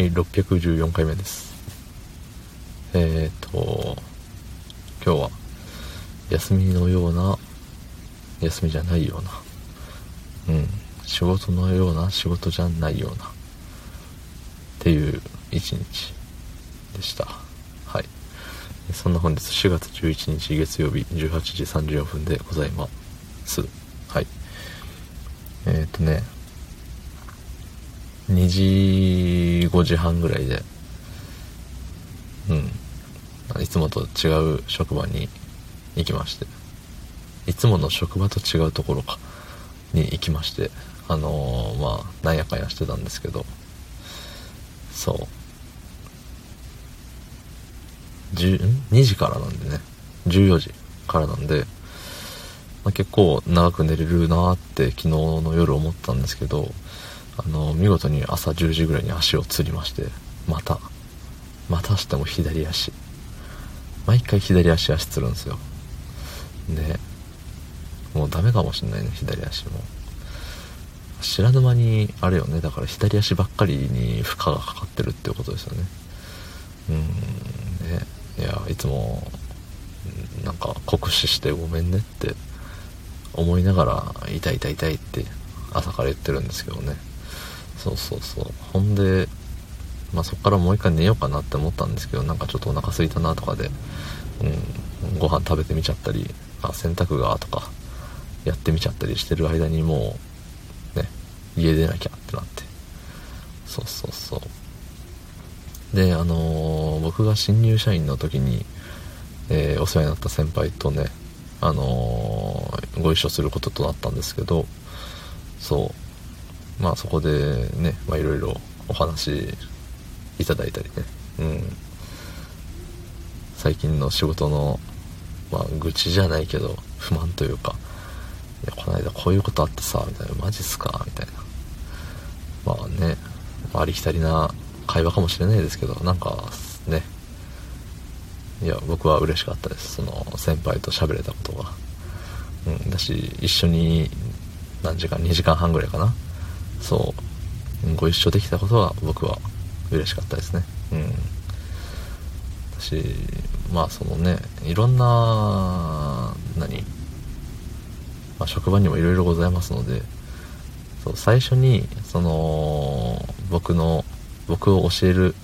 はい614回目です。えっ、ー、と今日は休みのような休みじゃないようなうん仕事のような仕事じゃないようなっていう一日でした。はい。そんな本日4月11日月曜日18時34分でございます。はい。えっ、ー、とね2時5時半ぐらいで。うん。いつもと違う職場に行きまして。いつもの職場と違うところか。に行きまして。あのー、まあなんやかんやしてたんですけど。そう。2時からなんでね。14時からなんで、まあ、結構長く寝れるなって昨日の夜思ったんですけど。あの見事に朝10時ぐらいに足をつりましてまたまたしても左足。毎回左足足つるんですよ。でもうダメかもしんないね左足も。知らぬ間にあれよね。だから左足ばっかりに負荷がかかってるっていうことですよね。うん。ねいやいつもなんか酷使してごめんねって思いながら痛い痛い痛いって朝から言ってるんですけどね。そうそうそう。ほんでまあそっからもう一回寝ようかなって思ったんですけどなんかちょっとお腹空いたなとかでうんご飯食べてみちゃったりあ洗濯がとかやってみちゃったりしてる間にもうね家出なきゃってなって。そうそうそう。であのー、僕が新入社員の時に、えー、お世話になった先輩とねあのー、ご一緒することとなったんですけどそう。まあそこでね、まあいろいろお話いただいたりね、うん。最近の仕事の、まあ愚痴じゃないけど、不満というか、いや、この間こういうことあってさ、みたいな、マジっすか？みたいな。まあね、ありきたりな会話かもしれないですけど、なんかね、いや、僕は嬉しかったです。その先輩と喋れたことが。うん、だし、一緒に何時間、2時間半ぐらいかな。そう。ご一緒できたことは僕は嬉しかったですね。うん。私まあそのねいろんな何、まあ、職場にもいろいろございますのでそう最初にその僕の僕を教える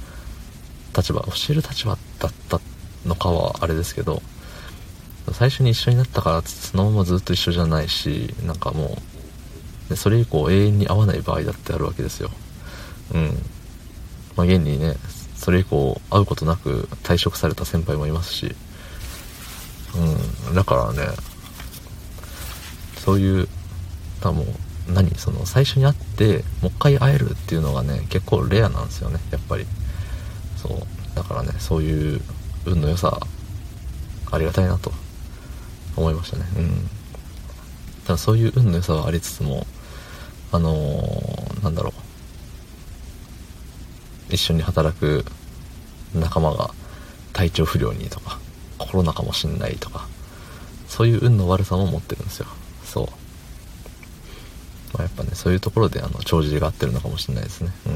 立場教える立場だったのかはあれですけど最初に一緒になったからそのままずっと一緒じゃないしなんかもうでそれ以降永遠に会わない場合だってあるわけですよ。うん。まあ現にねそれ以降会うことなく退職された先輩もいますし。うん。だからねそういう多分何その最初に会ってもう一回会えるっていうのがね結構レアなんですよねやっぱり。そう。だからねそういう運の良さありがたいなと思いましたね。うん。ただそういう運の良さはありつつもあのー、なんだろう。一緒に働く仲間が体調不良にとかコロナかもしんないとかそういう運の悪さも持ってるんですよ。そう、まあ、やっぱねそういうところであの帳尻が合ってるのかもしんないですね。うん。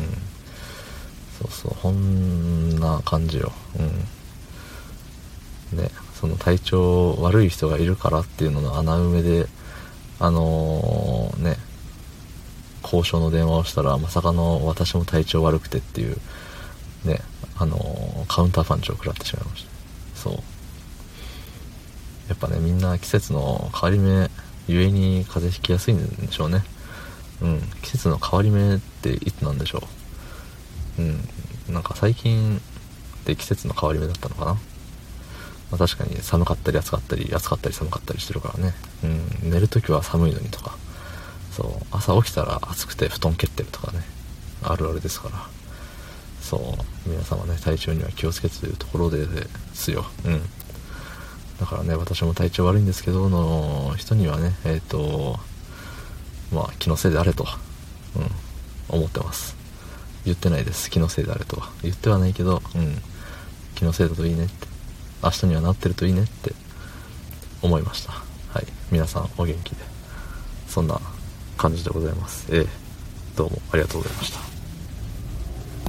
そうそう。こんな感じよ。うん。ねその体調悪い人がいるからっていうのの穴埋めであのー、ね交渉の電話をしたらまさかの私も体調悪くてっていうねあのカウンターパンチを食らってしまいました。そう。やっぱねみんな季節の変わり目ゆえに風邪ひきやすいんでしょうね。うん。季節の変わり目っていつなんでしょう。うん。なんか最近って季節の変わり目だったのかな。まあ、確かに寒かったり暑かったり暑かったり寒かったりしてるからね。うん。寝るときは寒いのにとか。そう。朝起きたら暑くて布団蹴ってるとかね。あるあるですから。そう。皆様ね体調には気をつけてというところですよ。うん。だからね私も体調悪いんですけどの人にはねえっ、ー、とまあ気のせいであれと。うん。思ってます。言ってないです。気のせいであれとは。言ってはないけどうん。気のせいだといいねって。明日にはなってるといいねって思いました。はい。皆さんお元気で。そんな感じでございます。えー、どうもありがとうございました。